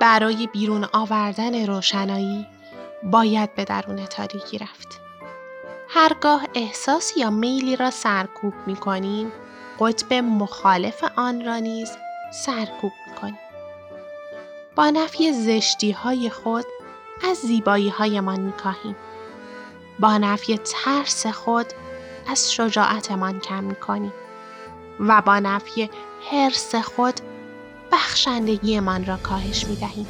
برای بیرون آوردن روشنایی باید به درون تاریکی رفت. هرگاه احساس یا میلی را سرکوب می کنیم، قطب مخالف آن را نیز سرکوب می کنیم. با نفی زشتی های خود از زیبایی هایمان می کاهیم. با نفی ترس خود از شجاعتمان کم می کنیم. و با نفی حرس خود بخشندگی من را کاهش می دهیم.